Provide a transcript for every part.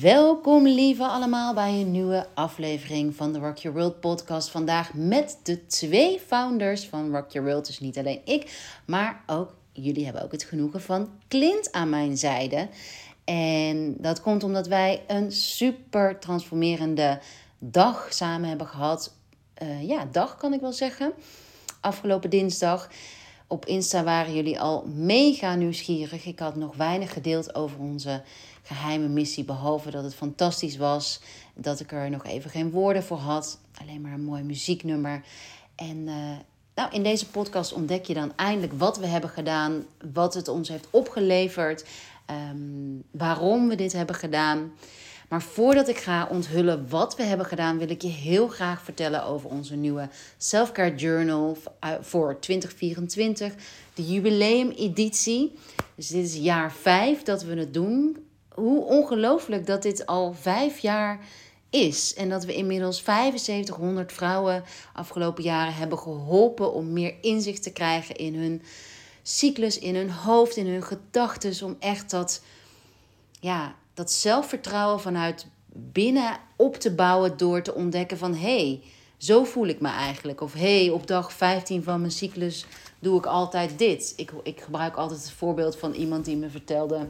Welkom lieve allemaal bij een nieuwe aflevering van de Rock Your World podcast. Vandaag met de twee founders van Rock Your World. Dus niet alleen ik, maar ook jullie hebben ook het genoegen van Clint aan mijn zijde. En dat komt omdat wij een super transformerende dag samen hebben gehad. Uh, ja, dag kan ik wel zeggen. Afgelopen dinsdag. Op Insta waren jullie al mega nieuwsgierig. Ik had nog weinig gedeeld over onze geheime missie. Behalve dat het fantastisch was. Dat ik er nog even geen woorden voor had. Alleen maar een mooi muzieknummer. En uh, nou, in deze podcast ontdek je dan eindelijk wat we hebben gedaan. Wat het ons heeft opgeleverd. Um, waarom we dit hebben gedaan. Maar voordat ik ga onthullen wat we hebben gedaan, wil ik je heel graag vertellen over onze nieuwe Selfcare Journal voor 2024, de jubileumeditie. Dus dit is jaar 5 dat we het doen hoe ongelooflijk dat dit al vijf jaar is. En dat we inmiddels 7500 vrouwen afgelopen jaren hebben geholpen om meer inzicht te krijgen in hun cyclus, in hun hoofd, in hun gedachten. Om echt dat, ja, dat zelfvertrouwen vanuit binnen op te bouwen door te ontdekken van hé, hey, zo voel ik me eigenlijk. Of hé, hey, op dag 15 van mijn cyclus doe ik altijd dit. Ik, ik gebruik altijd het voorbeeld van iemand die me vertelde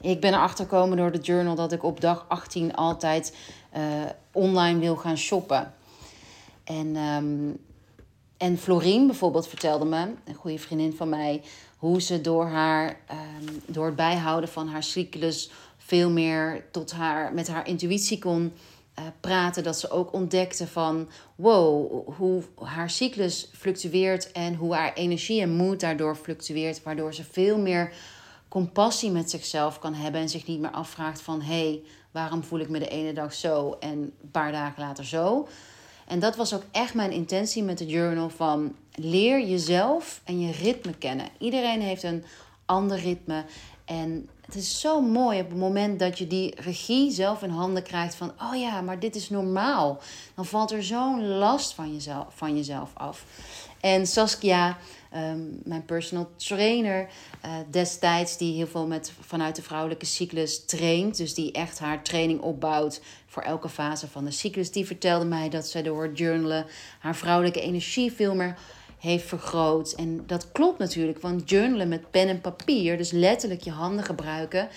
ik ben erachter gekomen door de journal dat ik op dag 18 altijd uh, online wil gaan shoppen. En, um, en Florien bijvoorbeeld vertelde me, een goede vriendin van mij, hoe ze door, haar, um, door het bijhouden van haar cyclus veel meer tot haar, met haar intuïtie kon uh, praten. Dat ze ook ontdekte van wow, hoe haar cyclus fluctueert en hoe haar energie en moed daardoor fluctueert. Waardoor ze veel meer compassie met zichzelf kan hebben en zich niet meer afvraagt van hé, hey, waarom voel ik me de ene dag zo en een paar dagen later zo. En dat was ook echt mijn intentie met de journal van leer jezelf en je ritme kennen. Iedereen heeft een ander ritme en het is zo mooi op het moment dat je die regie zelf in handen krijgt van oh ja, maar dit is normaal. Dan valt er zo'n last van jezelf, van jezelf af. En Saskia Ehm, mijn personal trainer uh, destijds, die heel veel met, vanuit de vrouwelijke cyclus traint. Dus die echt haar training opbouwt voor elke fase van de cyclus. Die vertelde mij dat zij door journalen haar vrouwelijke energie veel meer heeft vergroot. En dat klopt natuurlijk, want journalen met pen en papier, dus letterlijk je handen gebruiken,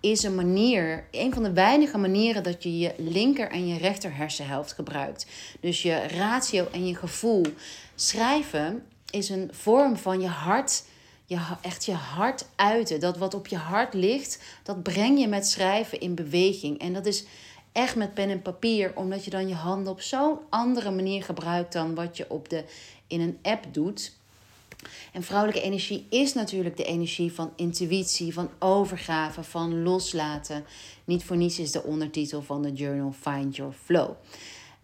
is een manier, een van de weinige manieren dat je je linker en je rechter hersenhelft gebruikt. Dus je ratio en je gevoel. Schrijven is een vorm van je hart, je, echt je hart uiten. Dat wat op je hart ligt, dat breng je met schrijven in beweging. En dat is echt met pen en papier, omdat je dan je handen op zo'n andere manier gebruikt dan wat je op de, in een app doet. En vrouwelijke energie is natuurlijk de energie van intuïtie, van overgave, van loslaten. Niet voor niets is de ondertitel van de journal Find Your Flow.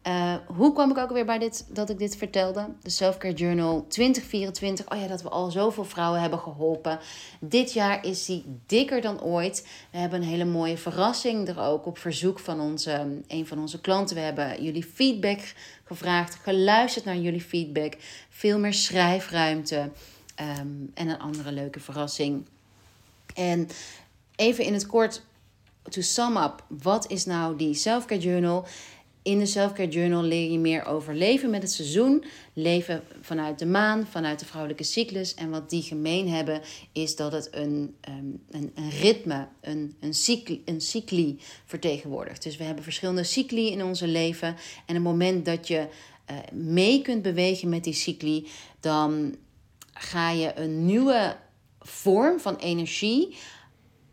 Uh, hoe kwam ik ook weer bij dit, dat ik dit vertelde? De Selfcare Journal 2024. Oh ja, dat we al zoveel vrouwen hebben geholpen. Dit jaar is die dikker dan ooit. We hebben een hele mooie verrassing er ook op verzoek van onze, een van onze klanten. We hebben jullie feedback gevraagd, geluisterd naar jullie feedback. Veel meer schrijfruimte um, en een andere leuke verrassing. En even in het kort, to sum up, wat is nou die Selfcare Journal? In de Selfcare Journal leer je meer over leven met het seizoen, leven vanuit de maan, vanuit de vrouwelijke cyclus. En wat die gemeen hebben, is dat het een, ehm, een, een ritme, een, een, cycli, een cycli vertegenwoordigt. Dus we hebben verschillende cycli in onze leven. En het moment dat je uh, mee kunt bewegen met die cycli, dan ga je een nieuwe vorm van energie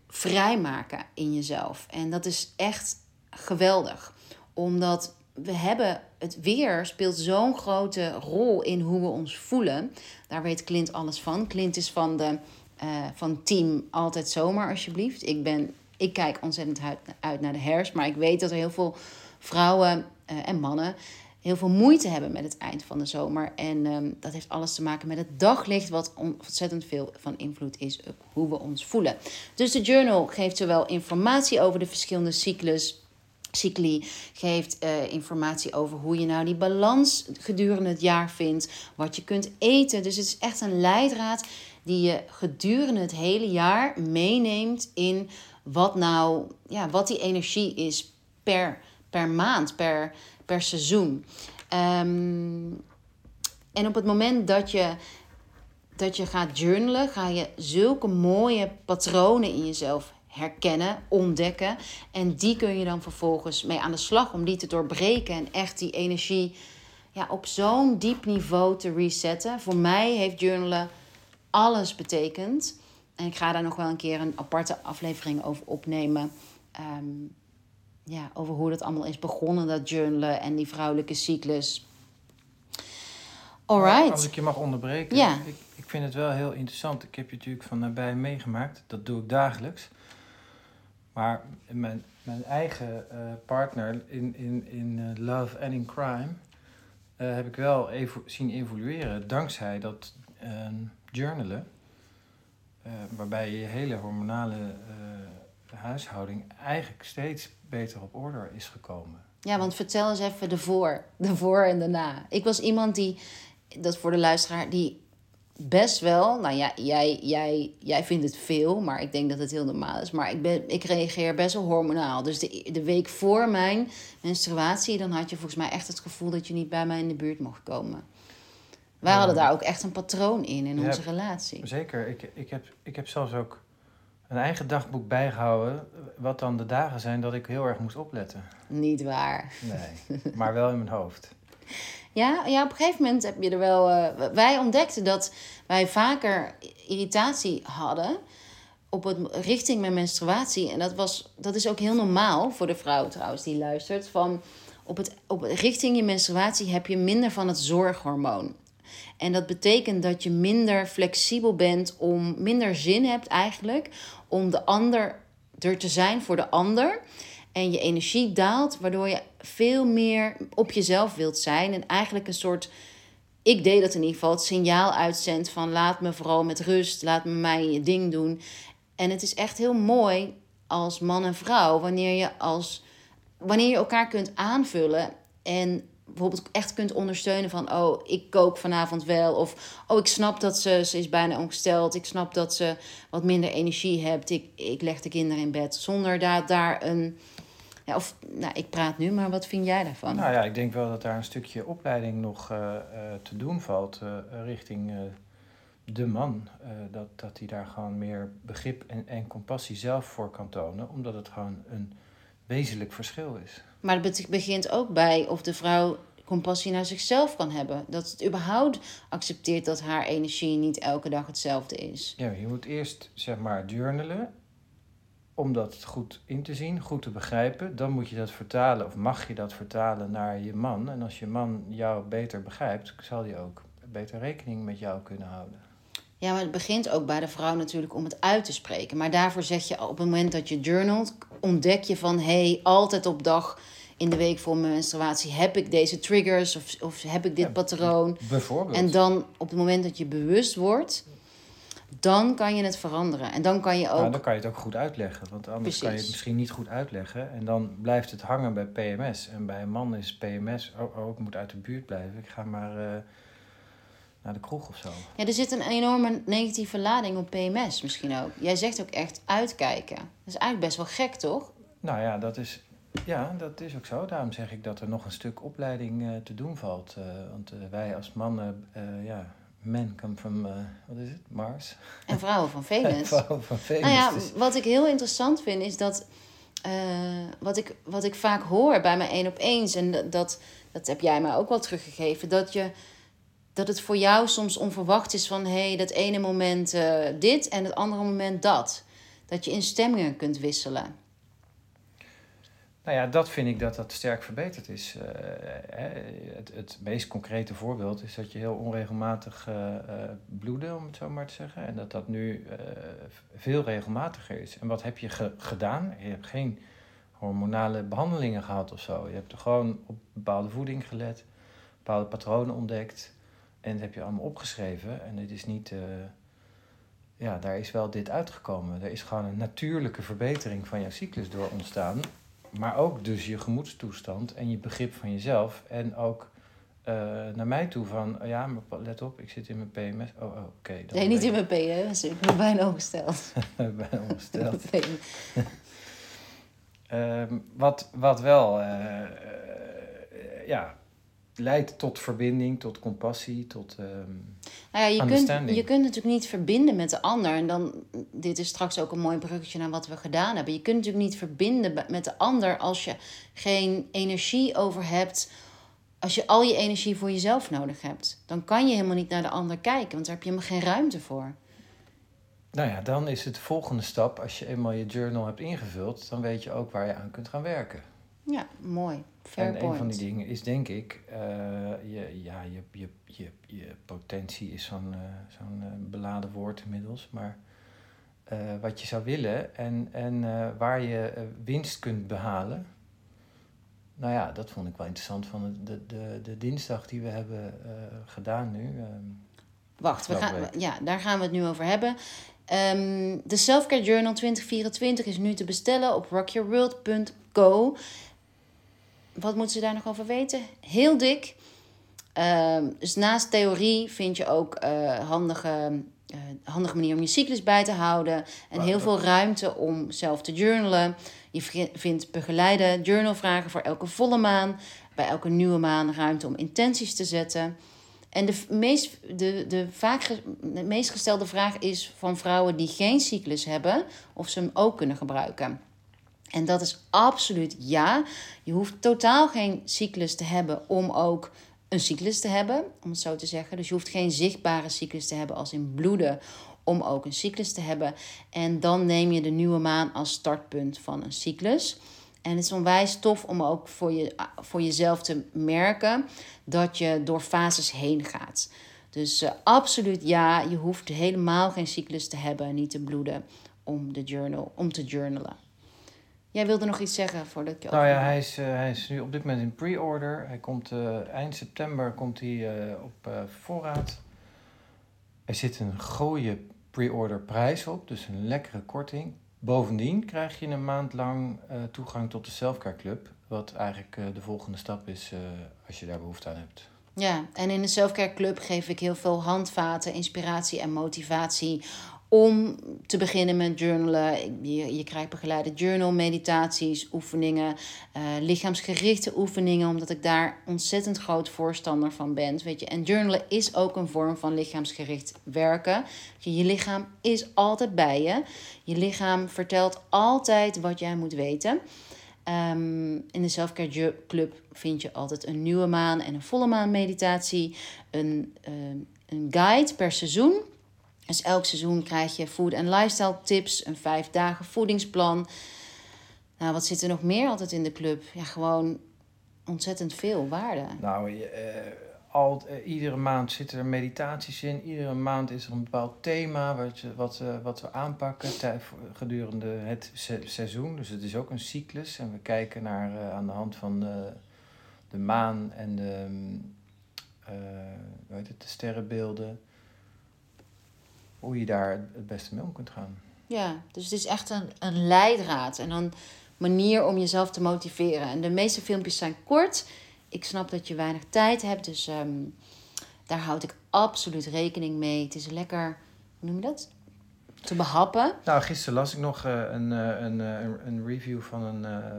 vrijmaken in jezelf. En dat is echt geweldig omdat we hebben het weer speelt zo'n grote rol in hoe we ons voelen. Daar weet Clint alles van. Clint is van, de, uh, van team Altijd Zomer, alsjeblieft. Ik, ben, ik kijk ontzettend uit, naar de herfst. Maar ik weet dat er heel veel vrouwen uh, en mannen heel veel moeite hebben met het eind van de zomer. En um, dat heeft alles te maken met het daglicht, wat ontzettend veel van invloed is op hoe we ons voelen. Dus de journal geeft zowel informatie over de verschillende cyclus cycli geeft uh, informatie over hoe je nou die balans gedurende het jaar vindt, wat je kunt eten. Dus het is echt een leidraad die je gedurende het hele jaar meeneemt in wat nou, ja, wat die energie is per, per maand, per, per seizoen. Ehm, en op het moment dat je, dat je gaat journalen, ga je zulke mooie patronen in jezelf herkennen, ontdekken. En die kun je dan vervolgens mee aan de slag om die te doorbreken en echt die energie ja, op zo'n diep niveau te resetten. Voor mij heeft journalen alles betekend. En ik ga daar nog wel een keer een aparte aflevering over opnemen. Ehm, ja, over hoe dat allemaal is begonnen, dat journalen en die vrouwelijke cyclus. Alright. Als ik je mag onderbreken. Ja. Ik, ik vind het wel heel interessant. Ik heb je natuurlijk van nabij meegemaakt. Dat doe ik dagelijks. Maar mijn, mijn eigen uh, partner in, in, in uh, Love and in Crime uh, heb ik wel evo zien evolueren dankzij dat journalen. waarbij je hele hormonale huishouding eigenlijk steeds beter op orde is gekomen. Ja, want vertel eens even de voor, de voor en de na. Ik was iemand die, dat voor de luisteraar, die best wel, nou ja, jij, jij, jij vindt het veel, maar ik denk dat het heel normaal is. Maar ik, ben, ik reageer best wel hormonaal. Dus de, de week voor mijn menstruatie, dan had je volgens mij echt het gevoel dat je niet bij mij in de buurt mocht komen. Wij hadden daar ook echt een patroon in, in onze relatie. Zeker. Ik, ik, heb, ik heb zelfs ook een eigen dagboek bijgehouden. Wat dan de dagen zijn dat ik heel erg moest opletten. Niet waar. Nee, maar wel in mijn hoofd. Ja, ja, op een gegeven moment heb je er wel. Uh, wij ontdekten dat wij vaker irritatie hadden op het richting mijn menstruatie. En dat, was, dat is ook heel normaal voor de vrouw trouwens die luistert. Van op het, op richting je menstruatie heb je minder van het zorghormoon. En dat betekent dat je minder flexibel bent om minder zin hebt eigenlijk om de ander er te zijn voor de ander. En je energie daalt, waardoor je veel meer op jezelf wilt zijn. En eigenlijk een soort, ik deed dat in ieder geval, het signaal uitzendt van laat me vooral met rust, laat me mijn je ding doen. En het is echt heel mooi als man en vrouw, wanneer je, als, wanneer je elkaar kunt aanvullen en bijvoorbeeld echt kunt ondersteunen van... oh, ik kook vanavond wel. Of oh, ik snap dat ze, ze is bijna ongesteld. Ik snap dat ze wat minder energie hebt. Ik, ik leg de kinderen in bed. Zonder daar, daar een... Ja, of, nou, ik praat nu, maar wat vind jij daarvan? Nou ja, ik denk wel dat daar een stukje opleiding nog uh, te doen valt uh, richting de man. dat, dat hij daar gewoon meer begrip en, en compassie zelf voor kan tonen. Omdat het gewoon een wezenlijk verschil is. Maar het begint ook bij of de vrouw compassie naar zichzelf kan hebben. Dat het überhaupt accepteert dat haar energie niet elke dag hetzelfde is. Ja, je moet eerst zeg maar journalen om dat goed in te zien, goed te begrijpen. Dan moet je dat vertalen of mag je dat vertalen naar je man. En als je man jou beter begrijpt, zal hij ook beter rekening met jou kunnen houden. Ja, maar het begint ook bij de vrouw natuurlijk om het uit te spreken. Maar daarvoor zeg je op het moment dat je journalt, ontdek je van hé, hey, altijd op dag in de week voor mijn menstruatie heb ik deze triggers of, of heb ik dit patroon. Bijvoorbeeld. En dan op het moment dat je bewust wordt, dan kan je het veranderen. En dan kan je ook. Nou, dan kan je het ook goed uitleggen. Want anders kan je het misschien niet goed uitleggen. En dan blijft het hangen bij PMS. En bij een man is PMS, oh, oh ik moet uit de buurt blijven. Ik ga maar. Uh, naar de kroeg of zo. Ja, er zit een enorme negatieve lading op PMS misschien ook. Jij zegt ook echt uitkijken. Dat is eigenlijk best wel gek, toch? Nou ja, dat is, ja, dat is ook zo. Daarom zeg ik dat er nog een stuk opleiding uh, te doen valt. Uh, want wij als mannen, ja, men come from, wat is het, Mars? En vrouwen van Venus. vrouwen van Venus. Nou ja, dus- wat ik heel interessant vind is dat, wat, ik, wat ik vaak hoor bij mijn één op eens, en dat, dat heb jij mij ook wel teruggegeven, dat je dat het voor jou soms onverwacht is van hé, hey, dat ene moment uh, dit en het andere moment dat. Dat je in stemmingen kunt wisselen. Nou ja, dat vind ik dat dat sterk verbeterd is. Uh, het, het meest concrete voorbeeld is dat je heel onregelmatig uh, bloedde, om het zo maar te zeggen. En dat dat nu veel regelmatiger is. En wat heb je ge gedaan? Je hebt geen hormonale behandelingen gehad of zo. Je hebt er gewoon op bepaalde voeding gelet, bepaalde patronen ontdekt. En dat heb je allemaal opgeschreven. En het is niet. Ja, daar is wel dit uitgekomen. Er is gewoon een natuurlijke verbetering van jouw cyclus door ontstaan. Maar ook dus je gemoedstoestand en je begrip van jezelf. En ook eh, naar mij toe van, oh ja, maar let op, ik zit in mijn PMS. Oh, oh oké. Nee, niet in mijn PMS. Ik ben bijna ongesteld. ben ongesteld. Ehm, wat, wat wel, eh, eh, ja, leidt tot verbinding, tot compassie, tot... ehm, Nou ja, je kunt, je kunt natuurlijk niet verbinden met de ander. En dan, dit is straks ook een mooi bruggetje naar wat we gedaan hebben. Je kunt natuurlijk niet verbinden met de ander als je geen energie over hebt. Als je al je energie voor jezelf nodig hebt. Dan kan je helemaal niet naar de ander kijken, want daar heb je helemaal geen ruimte voor. Nou ja, dan is het de volgende stap, als je eenmaal je journal hebt ingevuld, dan weet je ook waar je aan kunt gaan werken. Ja, mooi. Fair en point. een van die dingen is denk ik, eh, je, ja, je, je, je, je potentie is zo'n eh, zo'n eh, beladen woord inmiddels, maar wat je zou willen en, en waar je winst kunt behalen. Nou ja, dat vond ik wel interessant van de, de, de, dinsdag die we hebben gedaan nu. ehm. Wacht, we gaan, ja, daar gaan we het nu over hebben. Ehm, de Selfcare Journal 2024 is nu te bestellen op rockyourworld.co. Wat moeten ze daar nog over weten? Heel dik. Ehm, dus naast theorie vind je ook eh, handige, eh, handige manier om je cyclus bij te houden. En heel veel ruimte om zelf te journalen. Je vindt begeleide journalvragen voor elke volle maan. Bij elke nieuwe maan ruimte om intenties te zetten. En de, meest, de, de, vaak de meest gestelde vraag is van vrouwen die geen cyclus hebben, of ze hem ook kunnen gebruiken. En dat is absoluut ja. Je hoeft totaal geen cyclus te hebben om ook een cyclus te hebben, om het zo te zeggen. Dus je hoeft geen zichtbare cyclus te hebben als in bloeden om ook een cyclus te hebben. En dan neem je de nieuwe maan als startpunt van een cyclus. En het is onwijs tof om ook voor, je, voor jezelf te merken dat je door fases heen gaat. Dus eh, absoluut ja, je hoeft helemaal geen cyclus te hebben, niet te bloeden om, de journal, om te journalen. Jij wilde nog iets zeggen voordat ik je Nou ja, hij is, eh, hij is nu op dit moment in pre-order. Hij komt eh, eind september komt hij, eh, op voorraad. Er zit een gooie pre-order prijs op, dus een lekkere korting. Bovendien krijg je een maand lang toegang tot de Selfcare Club. Wat eigenlijk de volgende stap is als je daar behoefte aan hebt. Ja, en in de Selfcare Club geef ik heel veel handvaten, inspiratie en motivatie om te beginnen met journalen. Je, je krijgt begeleide journal, meditaties, oefeningen, eh, lichaamsgerichte oefeningen, omdat ik daar ontzettend groot voorstander van ben. Weet je. En journalen is ook een vorm van lichaamsgericht werken. Je, lichaam is altijd bij je. Je lichaam vertelt altijd wat jij moet weten. Ehm, in de Selfcare Club vind je altijd een nieuwe maan en een volle maan meditatie. Een, ehm, een guide per seizoen. Dus elk seizoen krijg je food en lifestyle tips, een vijf dagen voedingsplan. Nou, wat zit er nog meer altijd in de club? Ja, gewoon ontzettend veel waarde. Nou, je, eh, al, eh, iedere maand zitten er meditaties in. Iedere maand is er een bepaald thema wat, wat, eh, wat we aanpakken gedurende het se- seizoen. Dus het is ook een cyclus. En we kijken naar aan de hand van de, maan en de, mm, hoe heet het, de sterrenbeelden. Hoe je daar het beste mee om kunt gaan. Ja, dus het is echt een, een leidraad en een manier om jezelf te motiveren. En de meeste filmpjes zijn kort. Ik snap dat je weinig tijd hebt, dus ehm, daar houd ik absoluut rekening mee. Het is lekker, hoe noem je dat? Te behappen. Nou, gisteren las ik nog eh, een, eh, een, eh, een, review van een, eh,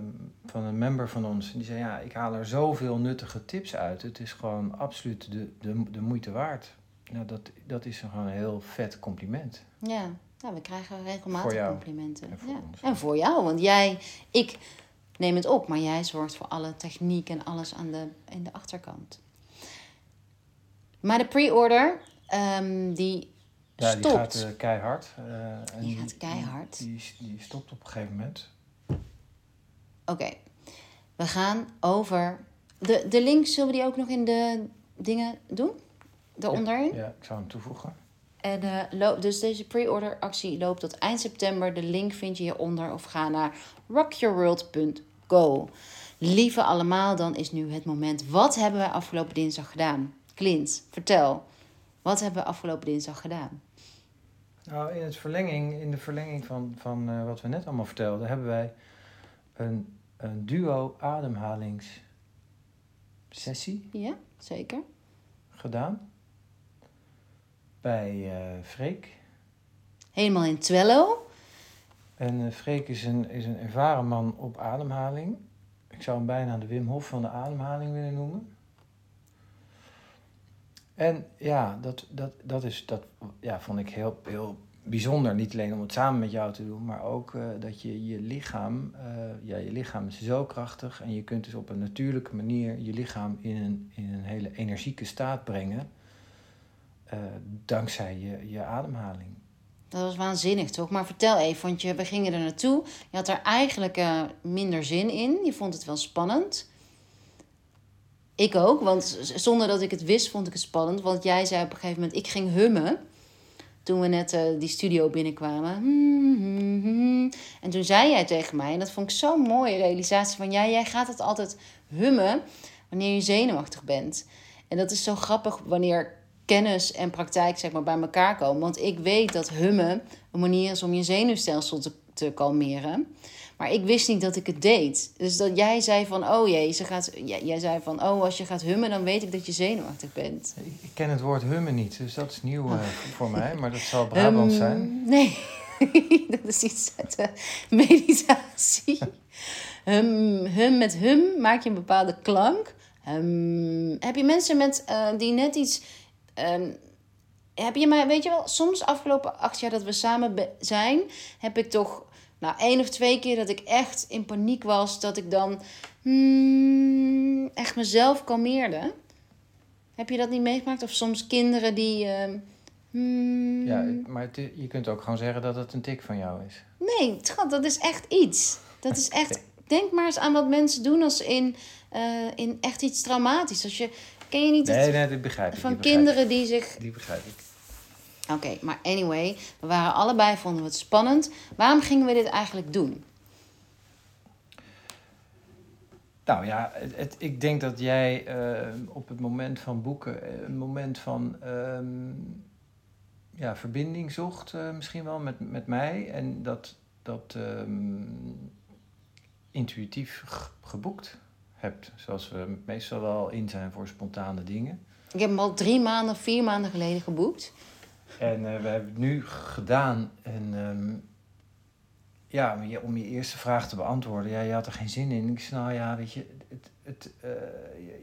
van een member van ons. En die zei, ja, ik haal er zoveel nuttige tips uit. Het is gewoon absoluut de, de, de moeite waard. Nou, dat, dat is gewoon een heel vet compliment. Ja, nou, we krijgen regelmatig complimenten. En voor ja. ons. En voor jou, want jij, ik neem het op, maar jij zorgt voor alle techniek en alles aan de, in de achterkant. Maar de pre-order, ehm, die Ja, die stopt. gaat eh, keihard. eh, en Die gaat keihard. Die, die, die stopt op een gegeven moment. Oké, we gaan over. De, de link zullen we die ook nog in de dingen doen? Daaronderin? Ja, ik zou hem toevoegen. En eh, loop, dus deze pre-order actie loopt tot eind september. De link vind je hieronder of ga naar rockyourworld.go. Lieve allemaal, dan is nu het moment. Wat hebben wij afgelopen dinsdag gedaan? Clint, vertel. Wat hebben we afgelopen dinsdag gedaan? Nou, in, het verlenging, in de verlenging van, van eh, wat we net allemaal vertelden, hebben wij een, een duo ademhalingsoefening sessie Ja, zeker. gedaan. Bij eh Freek. Helemaal in Twello. En eh, Freek is een, is een ervaren man op ademhaling. Ik zou hem bijna de Wim Hof van de ademhaling willen noemen. En ja, dat, dat, dat, is, dat ja, vond ik heel, heel bijzonder. Niet alleen om het samen met jou te doen, maar ook eh, dat je je lichaam, ja, je lichaam is zo krachtig en je kunt dus op een natuurlijke manier je lichaam in een, in een hele energieke staat brengen. Eh, dankzij je, je ademhaling. Dat was waanzinnig, toch? Maar vertel even, want je, we gingen er naartoe. Je had er eigenlijk eh, minder zin in. Je vond het wel spannend. Ik ook, want zonder dat ik het wist, vond ik het spannend. Want jij zei op een gegeven moment, ik ging hummen. Toen we net eh, die studio binnenkwamen. Hmm, hmm, hmm. En toen zei jij tegen mij, en dat vond ik zo'n mooie realisatie van... Ja, jij gaat het altijd hummen wanneer je zenuwachtig bent. En dat is zo grappig wanneer kennis en praktijk zeg maar, bij elkaar komen. Want ik weet dat hummen een manier is om je zenuwstelsel te, te kalmeren. Maar ik wist niet dat ik het deed. Dus dat jij zei van, oh jee, ze gaat, jij, jij zei van, oh als je gaat hummen, dan weet ik dat je zenuwachtig bent. Ik ken het woord hummen niet, dus dat is nieuw eh, voor mij, maar dat zal Brabant Hum, zijn. Nee, dat is iets uit de meditatie. hum, hum met hum maak je een bepaalde klank. Hum, heb je mensen met, eh, die net iets... ehm, heb je mij, weet je wel, soms afgelopen acht jaar dat we samen zijn, heb ik toch, nou, één of twee keer dat ik echt in paniek was, dat ik dan hmm, echt mezelf kalmeerde. Heb je dat niet meegemaakt? Of soms kinderen die. ehm, hmm, Ja, maar het je kunt ook gewoon zeggen dat het een tik van jou is. Nee, schat, dat is echt iets. Dat is echt. Denk maar eens aan wat mensen doen als in, eh, in echt iets traumatisch. Als je, ken je niet het- Nee, nee, dit begrijp ik. van begrijp kinderen die zich. Die begrijp ik. Oké, maar anyway, we waren allebei, vonden we het spannend. Waarom gingen we dit eigenlijk doen? Nou ja, het, het- ik denk dat jij eh, op het moment van boeken eh, een moment van ehm, ja, verbinding zocht, eh, misschien wel met, met mij. En dat, dat ehm, intuïtief geboekt hebt. Zoals we meestal wel in zijn voor spontane dingen. Ik heb hem al drie maanden, vier maanden geleden geboekt. En eh, we hebben het nu gedaan. En ehm, ja, om je, om je eerste vraag te beantwoorden. Ja, je had er geen zin in. Ik zei, nou ja, weet je, het, het, eh,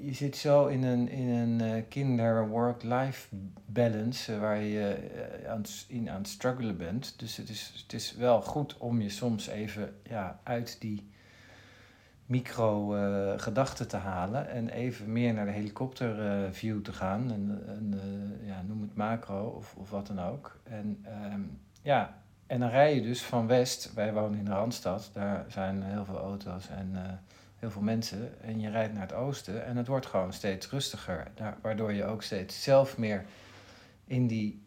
je, zit zo in een, in een eh, kinder-work-life balance. waar je aan, in, aan het struggelen bent. Dus het is, het is wel goed om je soms even ja, uit die micro-gedachten te halen. En even meer naar de helikopter-view te gaan. En, eh, ja, noem het macro of, of wat dan ook. En ehm, ja, en dan rij je dus van West, wij wonen in de Randstad, daar zijn heel veel auto's en eh, heel veel mensen. En je rijdt naar het oosten en het wordt gewoon steeds rustiger. Waardoor je ook steeds zelf meer in die,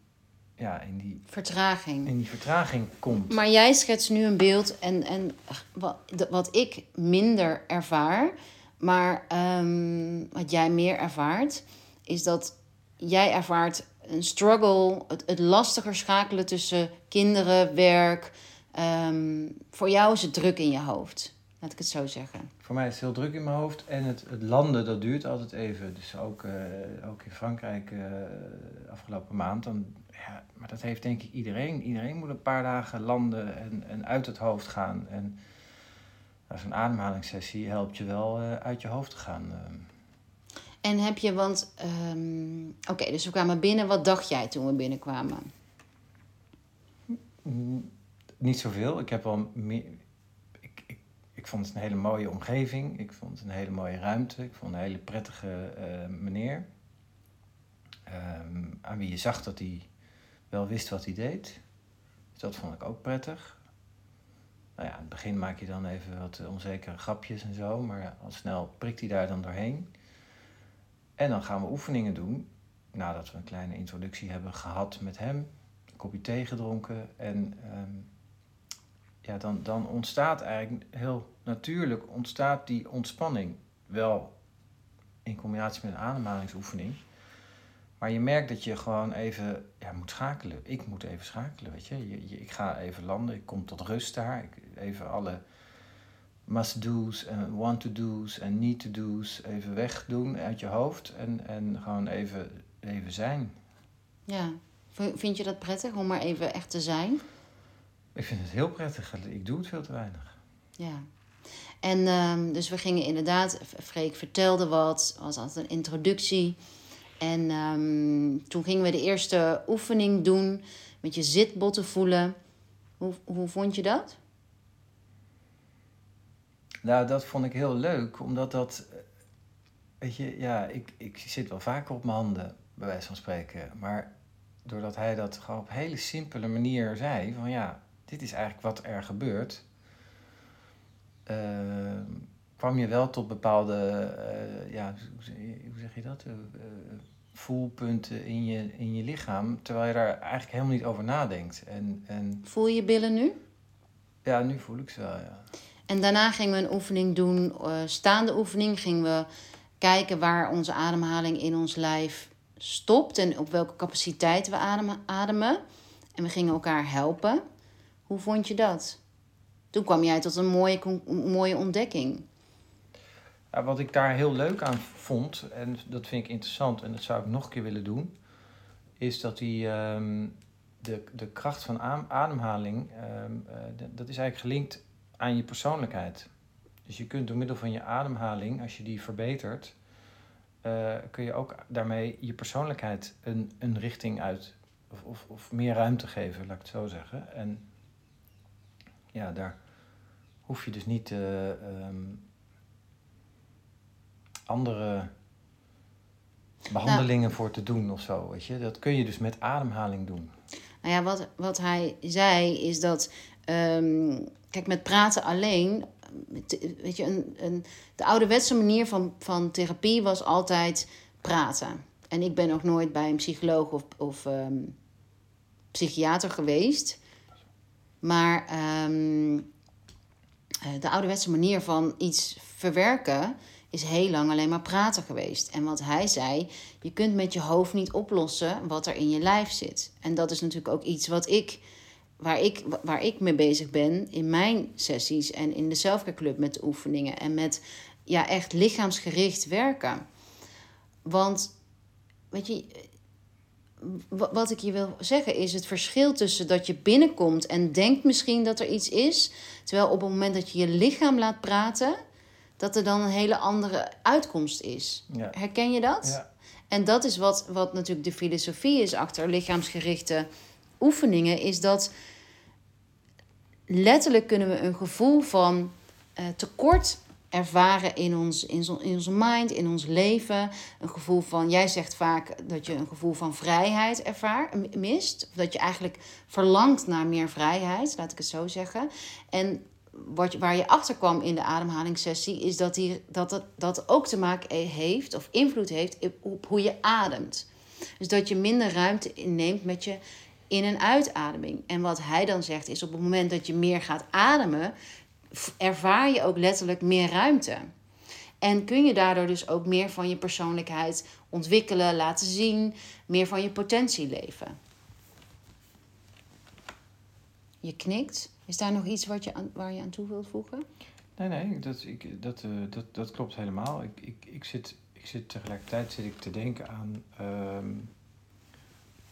ja, in die, Vertraging. in die vertraging komt. Maar jij schetst nu een beeld en, en wat, wat ik minder ervaar, maar ehm, wat jij meer ervaart, is dat jij ervaart een struggle, het, het lastiger schakelen tussen kinderen, werk. Ehm, voor jou is het druk in je hoofd, laat ik het zo zeggen. Voor mij is het heel druk in mijn hoofd. En het, het landen, dat duurt altijd even. Dus ook, eh, ook in Frankrijk eh, afgelopen maand. Dan, ja, maar dat heeft denk ik iedereen. Iedereen moet een paar dagen landen en, en uit het hoofd gaan. En nou, zo'n ademhalingssessie helpt je wel eh, uit je hoofd te gaan. eh. En heb je, want, ehm, oké, dus we kwamen binnen. Wat dacht jij toen we binnenkwamen? Mm, Niet zoveel. Ik heb wel meer. Ik, vond het een hele mooie omgeving. Ik vond het een hele mooie ruimte. Ik vond een hele prettige eh, meneer. Ehm, aan wie je zag dat hij wel wist wat hij deed. Dus dat vond ik ook prettig. Nou ja, in het begin maak je dan even wat onzekere grapjes en zo, maar al snel prikt hij daar dan doorheen. En dan gaan we oefeningen doen. Nadat we een kleine introductie hebben gehad met hem, een kopje thee gedronken. En ehm, ja, dan, dan ontstaat eigenlijk heel natuurlijk ontstaat die ontspanning. Wel in combinatie met een ademhalingsoefening. Maar je merkt dat je gewoon even ja, moet schakelen. Ik moet even schakelen, weet je. Je, je- ik ga even landen, ik kom tot rust daar. Ik, even alle must-do's en want-to-do's en need-to-do's even wegdoen uit je hoofd en, en gewoon even, even zijn. Ja. Vind je dat prettig om maar even echt te zijn? Ik vind het heel prettig. Ik doe het veel te weinig. Ja. En ehm, dus we gingen inderdaad, Freek vertelde wat, was altijd een introductie. En ehm, toen gingen we de eerste oefening doen met je zitbotten voelen. Hoe, hoe vond je dat? Nou, dat vond ik heel leuk, omdat dat... Weet je, ja, ik, ik zit wel vaker op mijn handen, bij wijze van spreken. Maar doordat hij dat gewoon op een hele simpele manier zei... van ja, dit is eigenlijk wat er gebeurt... eh, kwam je wel tot bepaalde, eh, ja, hoe zeg je- dat? Eh, eh, voelpunten in je, in je lichaam... terwijl je daar eigenlijk helemaal niet over nadenkt. En, en Voel je billen nu? ja, nu voel ik ze wel, ja. En daarna gingen we een oefening doen, staande oefening. Gingen we kijken waar onze ademhaling in ons lijf stopt en op welke capaciteit we adem- ademen. En we gingen elkaar helpen. Hoe vond je dat? Toen kwam jij tot een mooie, mooie ontdekking. Ja, wat ik daar heel leuk aan vond, en dat vind ik interessant en dat zou ik nog een keer willen doen, is dat die, ehm, de, de kracht van ademhaling, ehm, eh, dat is eigenlijk gelinkt aan je persoonlijkheid. Dus je kunt door middel van je ademhaling, als je die verbetert, eh, kun je ook daarmee je persoonlijkheid een, een richting uit, of, of, of meer ruimte geven, laat ik het zo zeggen. En ja, daar hoef je dus niet eh, ehm, andere behandelingen voor te doen of zo, weet je. Dat kun je dus met ademhaling doen. Nou ja, wat, wat hij zei is dat, ehm, kijk, met praten alleen, weet je, een, een, de ouderwetse manier van, van therapie was altijd praten. En ik ben nog nooit bij een psycholoog of, of ehm, psychiater geweest. Maar ehm, eh, de ouderwetse manier van iets verwerken is heel lang alleen maar praten geweest. En wat hij zei, je kunt met je hoofd niet oplossen wat er in je lijf zit. En dat is natuurlijk ook iets wat ik, waar ik, waar ik mee bezig ben in mijn sessies en in de Selfcare Club met oefeningen en met ja, echt lichaamsgericht werken. Want, weet je, wat ik je wil zeggen is het verschil tussen dat je binnenkomt en denkt misschien dat er iets is, terwijl op het moment dat je je lichaam laat praten, dat er dan een hele andere uitkomst is. Ja. Herken je dat? Ja. En dat is wat, wat natuurlijk de filosofie is achter lichaamsgerichte oefeningen, is dat letterlijk kunnen we een gevoel van eh, tekort ervaren in, ons, in, zo, in onze mind, in ons leven. Een gevoel van, jij zegt vaak dat je een gevoel van vrijheid ervaart, mist. Of dat je eigenlijk verlangt naar meer vrijheid, laat ik het zo zeggen. En wat, waar je achter kwam in de ademhalingssessie, is dat, die, dat, het, dat ook te maken heeft of invloed heeft op hoe je ademt. Dus dat je minder ruimte inneemt met je in- en uitademing. En wat hij dan zegt is op het moment dat je meer gaat ademen, ervaar je ook letterlijk meer ruimte. En kun je daardoor dus ook meer van je persoonlijkheid ontwikkelen, laten zien, meer van je potentie leven. Je knikt. Is daar nog iets wat je aan, waar je aan toe wilt voegen? Nee, nee, dat, ik, dat, eh, dat, dat klopt helemaal. Ik, ik, ik, zit, ik zit tegelijkertijd zit ik te denken aan, ehm,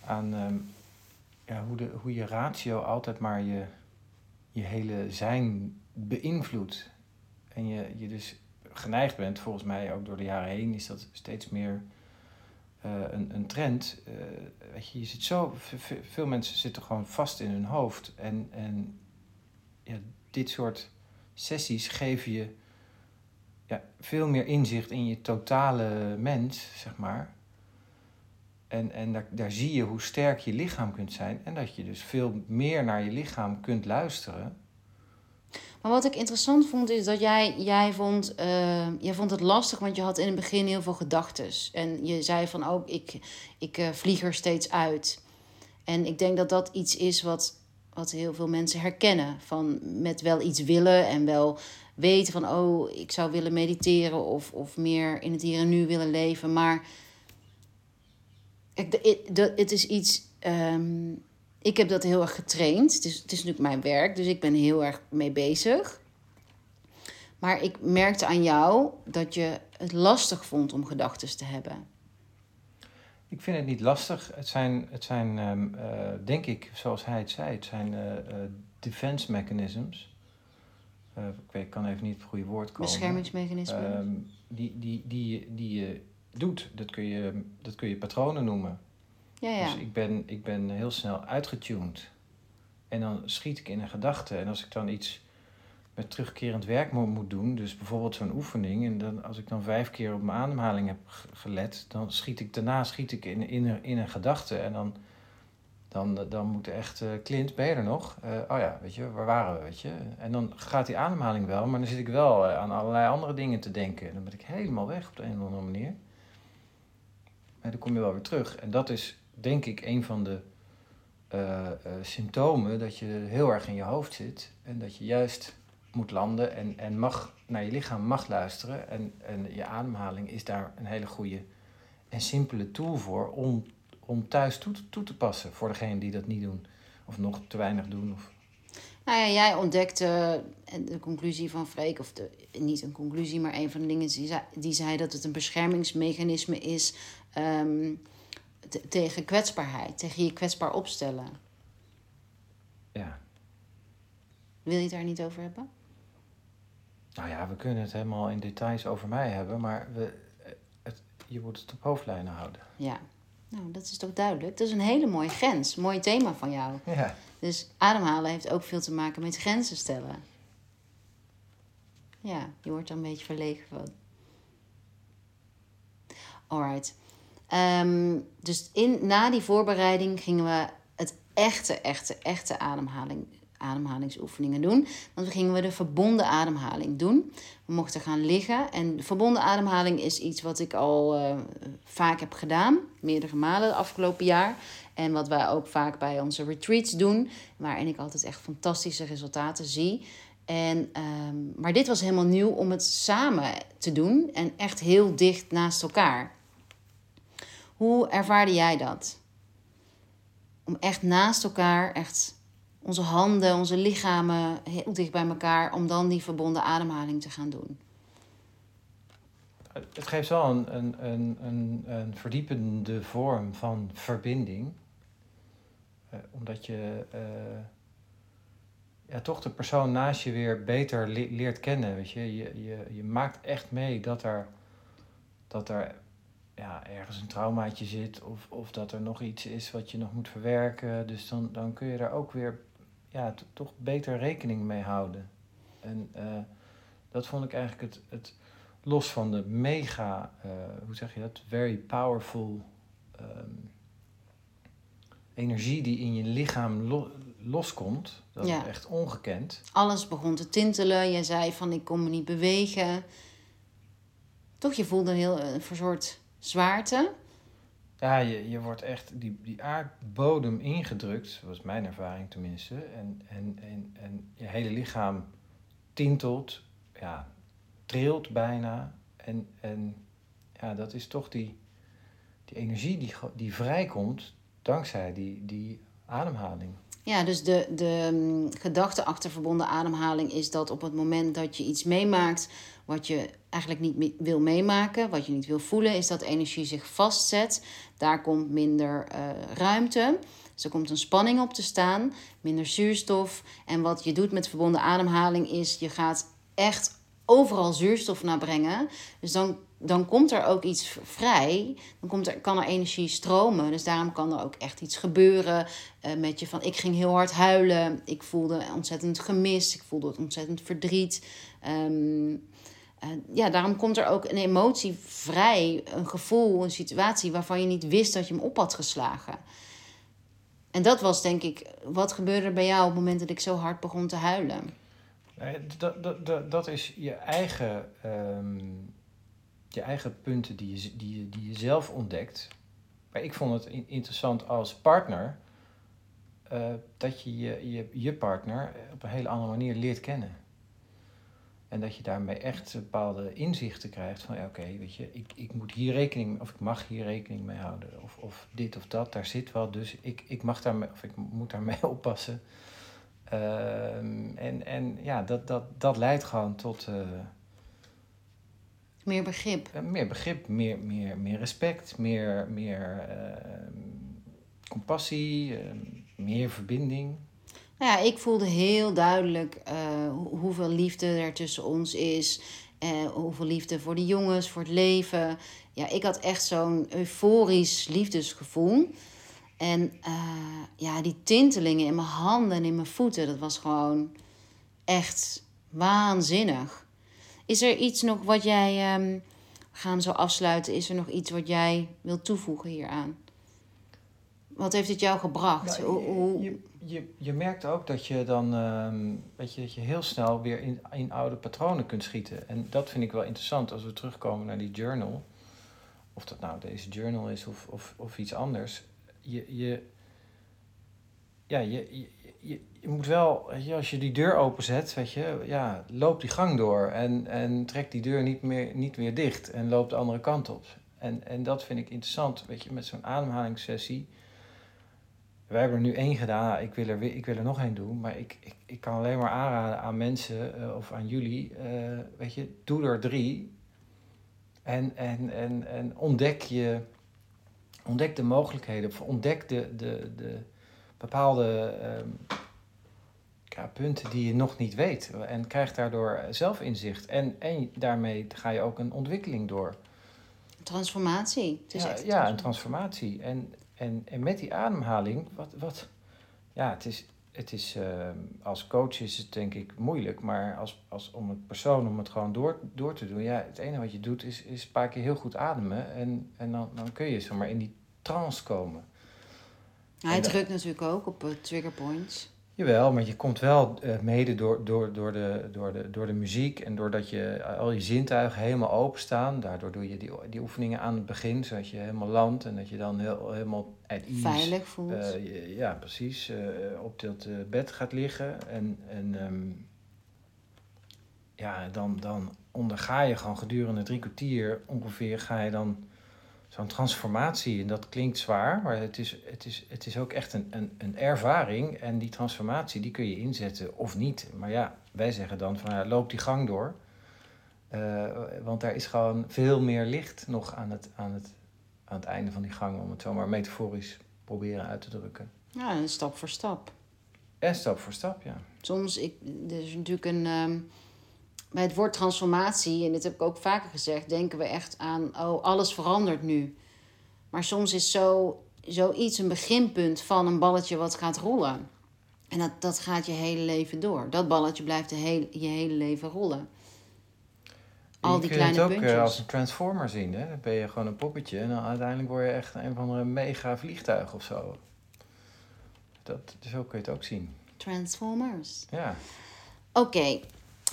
aan ehm, ja, hoe, de, hoe je ratio altijd maar je, je hele zijn beïnvloedt. En je, je dus geneigd bent, volgens mij ook door de jaren heen, is dat steeds meer eh, een, een trend. Weet je, je zit zo, veel mensen zitten gewoon vast in hun hoofd. En, en ja, dit soort sessies geven je ja, veel meer inzicht in je totale mens, zeg maar. En, en daar, daar zie je hoe sterk je lichaam kunt zijn. En dat je dus veel meer naar je lichaam kunt luisteren. Maar wat ik interessant vond is dat jij, jij, vond, eh, jij vond het lastig, want je had in het begin heel veel gedachten. En je zei van, oh, ik, ik eh, vlieg er steeds uit. En ik denk dat dat iets is wat, wat heel veel mensen herkennen. Van met wel iets willen en wel weten van, oh, ik zou willen mediteren of, of meer in het hier en nu willen leven. Maar de- het is iets. ehm, ik heb dat heel erg getraind. Het is, het is natuurlijk mijn werk, dus ik ben heel erg mee bezig. Maar ik merkte aan jou dat je het lastig vond om gedachten te hebben. Ik vind het niet lastig. Het zijn, het zijn ehm, eh, denk ik, zoals hij het zei, het zijn uh, defense mechanisms. ik, weet, ik kan even niet op het goede woord komen. Beschermingsmechanismen. Ehm, die, die, die, die je doet. Dat kun je, dat kun je patronen noemen. Ja, ja. Dus ik ben, ik ben heel snel uitgetuned. En dan schiet ik in een gedachte. En als ik dan iets met terugkerend werk moet doen, dus bijvoorbeeld zo'n oefening, en dan, als ik dan vijf keer op mijn ademhaling heb gelet, dan schiet ik daarna schiet ik in, in, een, in een gedachte. En dan, dan, dan moet echt, uh, Clint, ben je er nog? Uh, oh ja, weet je, waar waren we, weet je? En dan gaat die ademhaling wel, maar dan zit ik wel uh, aan allerlei andere dingen te denken. En dan ben ik helemaal weg op de een of andere manier. Maar dan kom je wel weer terug. En dat is, denk ik, een van de symptomen dat je heel erg in je hoofd zit. En dat je juist moet landen en, en mag naar je lichaam mag luisteren. En, en je ademhaling is daar een hele goede en simpele tool voor om, om thuis toe, toe te passen voor degenen die dat niet doen. Of nog te weinig doen. Of... Nou ja, jij ontdekte de conclusie van Freek, of niet een conclusie, maar een van de dingen die zei, die zei dat het een beschermingsmechanisme is tegen kwetsbaarheid, tegen je kwetsbaar opstellen. Ja. Wil je het daar niet over hebben? Nou ja, we kunnen het helemaal in details over mij hebben, maar we, het, je moet het op hoofdlijnen houden. Ja, nou dat is toch duidelijk. Dat is een hele mooie grens, mooi thema van jou. Ja. Dus ademhalen heeft ook veel te maken met grenzen stellen. Ja, je wordt er een beetje verlegen van. Alright. Um, dus in, na die voorbereiding gingen we het echte, echte, echte ademhaling ademhalingsoefeningen doen. Want we gingen we de verbonden ademhaling doen. We mochten gaan liggen. En de verbonden ademhaling is iets wat ik al uh, vaak heb gedaan. Meerdere malen het afgelopen jaar. En wat wij ook vaak bij onze retreats doen. Waarin ik altijd echt fantastische resultaten zie. En, um, maar dit was helemaal nieuw om het samen te doen. En echt heel dicht naast elkaar. Hoe ervaarde jij dat? Om echt naast elkaar, echt onze handen, onze lichamen heel dicht bij elkaar om dan die verbonden ademhaling te gaan doen. Het geeft wel een, een, een, een, verdiepende vorm van verbinding. Uh, omdat je uh, ja, toch de persoon naast je weer beter le leert kennen. Weet je? Je, je, je maakt echt mee dat er, dat er ja, ergens een traumaatje zit of, of dat er nog iets is wat je nog moet verwerken. Dus dan, dan kun je daar ook weer ja, toch beter rekening mee houden. En uh, dat vond ik eigenlijk het, het los van de mega, uh, hoe zeg je dat, very powerful um, energie die in je lichaam lo loskomt. Dat ja. is echt ongekend. Alles begon te tintelen. Je zei van ik kon me niet bewegen. Toch, je voelde een heel een soort zwaarte. Ja, je, je wordt echt die, die aardbodem ingedrukt, was mijn ervaring tenminste. En, en, en, en je hele lichaam tintelt, ja, trilt bijna. En, en ja, dat is toch die, die energie die, die vrijkomt dankzij die, die ademhaling. Ja, dus de, de um, gedachte achter verbonden ademhaling is dat op het moment dat je iets meemaakt wat je eigenlijk niet wil meemaken, wat je niet wil voelen, is dat energie zich vastzet. Daar komt minder uh, ruimte. Dus er komt een spanning op te staan, minder zuurstof. En wat je doet met verbonden ademhaling is je gaat echt overal zuurstof naar brengen. Dus dan, dan komt er ook iets vrij. Dan komt er, kan er energie stromen. Dus daarom kan er ook echt iets gebeuren uh, met je. Van, ik ging heel hard huilen. Ik voelde ontzettend gemis. Ik voelde ontzettend verdriet. Um, ja, daarom komt er ook een emotie vrij. Een gevoel, een situatie waarvan je niet wist dat je hem op had geslagen. En dat was denk ik, wat gebeurde er bij jou op het moment dat ik zo hard begon te huilen? Dat, dat, dat, dat is je eigen, um, je eigen punten die je, die, die je zelf ontdekt. Maar ik vond het interessant als partner uh, dat je je, je je partner op een hele andere manier leert kennen. En dat je daarmee echt bepaalde inzichten krijgt van ja, oké, weet je, ik, ik moet hier rekening, of ik mag hier rekening mee houden. Of, of dit of dat, daar zit wat, dus ik, ik mag daarmee, of ik moet daarmee oppassen. Ehm, en, en ja, dat, dat, dat leidt gewoon tot eh, Meer begrip. eh, meer begrip, meer, meer, meer respect, meer, meer ehm, compassie, ehm, meer verbinding. Nou ja, ik voelde heel duidelijk eh, hoe- hoeveel liefde er tussen ons is. eh, hoeveel liefde voor de jongens, voor het leven. Ja, ik had echt zo'n euforisch liefdesgevoel. En eh, ja, die tintelingen in mijn handen en in mijn voeten, dat was gewoon echt waanzinnig. Is er iets nog wat jij, ehm, we gaan zo afsluiten, is er nog iets wat jij wilt toevoegen hieraan? Wat heeft het jou gebracht? Nou, Hoe- hoe- je, je, je merkt ook dat je dan ehm, weet je, dat je heel snel weer in, in oude patronen kunt schieten. En dat vind ik wel interessant als we terugkomen naar die journal. Of dat nou deze journal is of, of, of iets anders. Je, je, ja, je, je, je, je moet wel, weet je, als je die deur openzet, weet je, ja, loop die gang door en, en trek die deur niet meer, niet meer dicht en loop de andere kant op. En, en dat vind ik interessant, weet je, met zo'n ademhalingssessie. Wij hebben er nu één gedaan, ik wil er, weer, ik wil er nog één doen, maar ik, ik, ik kan alleen maar aanraden aan mensen eh, of aan jullie, eh, weet je, doe er drie en, en, en, en ontdek je, ontdek de mogelijkheden, of ontdek de, de, de bepaalde ehm, ja, punten die je nog niet weet en krijg daardoor zelfinzicht en, en daarmee ga je ook een ontwikkeling door. Transformatie. Het is ja, echt ja, een transformatie. En, en, en met die ademhaling, wat, wat ja, het is, het is ehm, als coach is het denk ik moeilijk, maar als, als om het persoon om het gewoon door, door te doen, ja, het enige wat je doet is, is een paar keer heel goed ademen en, en dan, dan kun je zomaar in die trance komen. Hij drukt natuurlijk ook op eh, trigger points. Jawel, maar je komt wel eh, mede door, door, door, de, door, de, door de muziek en doordat je eh, al je zintuigen helemaal openstaan. Daardoor doe je die, die oefeningen aan het begin, zodat je helemaal landt en dat je dan heel, helemaal at ease, Veilig voelt. eh, ja, precies, op dat eh, bed gaat liggen. En, en ehm, ja, dan, dan onderga je gewoon gedurende drie kwartier ongeveer, ga je dan zo'n transformatie. En dat klinkt zwaar, maar het is, het is, het is ook echt een, een, een ervaring. En die transformatie, die kun je inzetten of niet. Maar ja, wij zeggen dan van, ja, loop die gang door. Eh, want daar is gewoon veel meer licht nog aan het, aan, het, aan het einde van die gang, om het zomaar metaforisch proberen uit te drukken. Ja, en stap voor stap. En stap voor stap, ja. Soms, ik, er is natuurlijk een. ehm, bij het woord transformatie, en dit heb ik ook vaker gezegd, denken we echt aan, oh, alles verandert nu. Maar soms is zo, zoiets een beginpunt van een balletje wat gaat rollen. En dat, dat gaat je hele leven door. Dat balletje blijft de hele, je hele leven rollen. Al je die kunt kleine het ook puntjes. eh, als een transformer zien. Hè? Dan ben je gewoon een poppetje en dan uiteindelijk word je echt een van de mega vliegtuig of zo. Dat, zo kun je het ook zien. Transformers. Ja. Oké,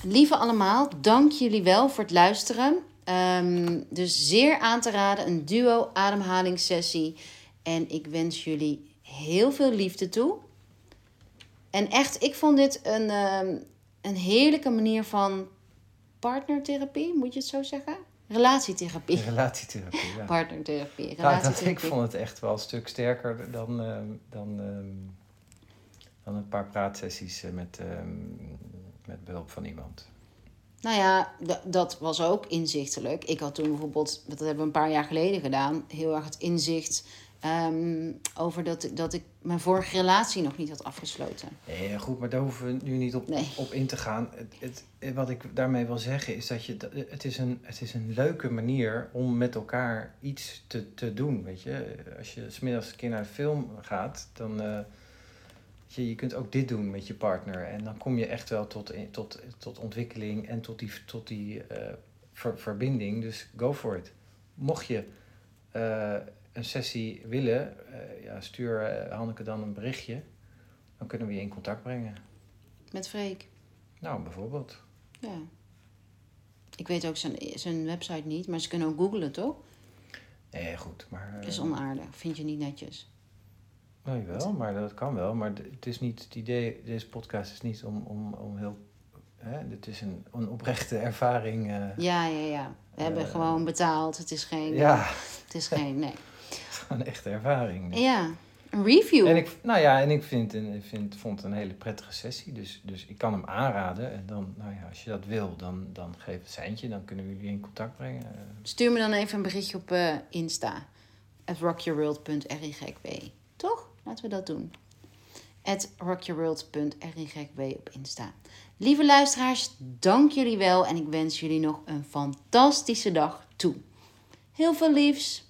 lieve allemaal, dank jullie wel voor het luisteren. Ehm, dus zeer aan te raden, een duo ademhalingssessie. En ik wens jullie heel veel liefde toe. En echt, ik vond dit een, ehm, een heerlijke manier van partnertherapie, moet je het zo zeggen? Relatietherapie. Relatietherapie, ja. Partnertherapie. Ja, dat, ik Relatietherapie. vond het echt wel een stuk sterker dan, ehm, dan, dan een paar praatsessies eh, met, met behulp van iemand. Nou ja, dat was ook inzichtelijk. Ik had toen bijvoorbeeld, dat hebben we een paar jaar geleden gedaan, heel erg het inzicht ehm, over dat, dat ik mijn vorige relatie nog niet had afgesloten. Nee, ja, goed, maar daar hoeven we nu niet op, Nee. op in te gaan. Het, het, wat ik daarmee wil zeggen is dat je, dat- het, is een, het is een leuke manier om met elkaar iets te, te doen. Weet je? Als je smiddags een keer naar de film gaat, dan eh, je, je kunt ook dit doen met je partner. En dan kom je echt wel tot, tot, tot ontwikkeling en tot die, tot die eh, ver- verbinding. Dus go for it. Mocht je eh, een sessie willen, eh, ja, stuur Hanneke dan een berichtje. Dan kunnen we je in contact brengen. Met Freek. Nou, bijvoorbeeld. Ja. Ik weet ook zijn, zijn website niet, maar ze kunnen ook googlen, toch? Nee, goed, maar... Is onaardig. Vind je niet netjes. Nou, wel, maar dat kan wel. Maar het is niet het idee... Deze podcast is niet om, om, om heel... Hè, het is een, een oprechte ervaring. eh, Ja, ja, ja. We hebben Eh, gewoon betaald. Het is geen... ja, Het is geen... Nee. het is gewoon een echte ervaring. Ja. Een review. En ik, nou ja, en ik vind, en ik vind, vond het een hele prettige sessie. Dus, dus ik kan hem aanraden. En dan, nou ja, als je dat wil, dan, dan geef het seintje. Dan kunnen we jullie in contact brengen. Stuur me dan even een berichtje op eh, Insta. At. Laten we dat doen. At rockyourworld.rigw op Insta. Lieve luisteraars, dank jullie wel. En ik wens jullie nog een fantastische dag toe. Heel veel liefs.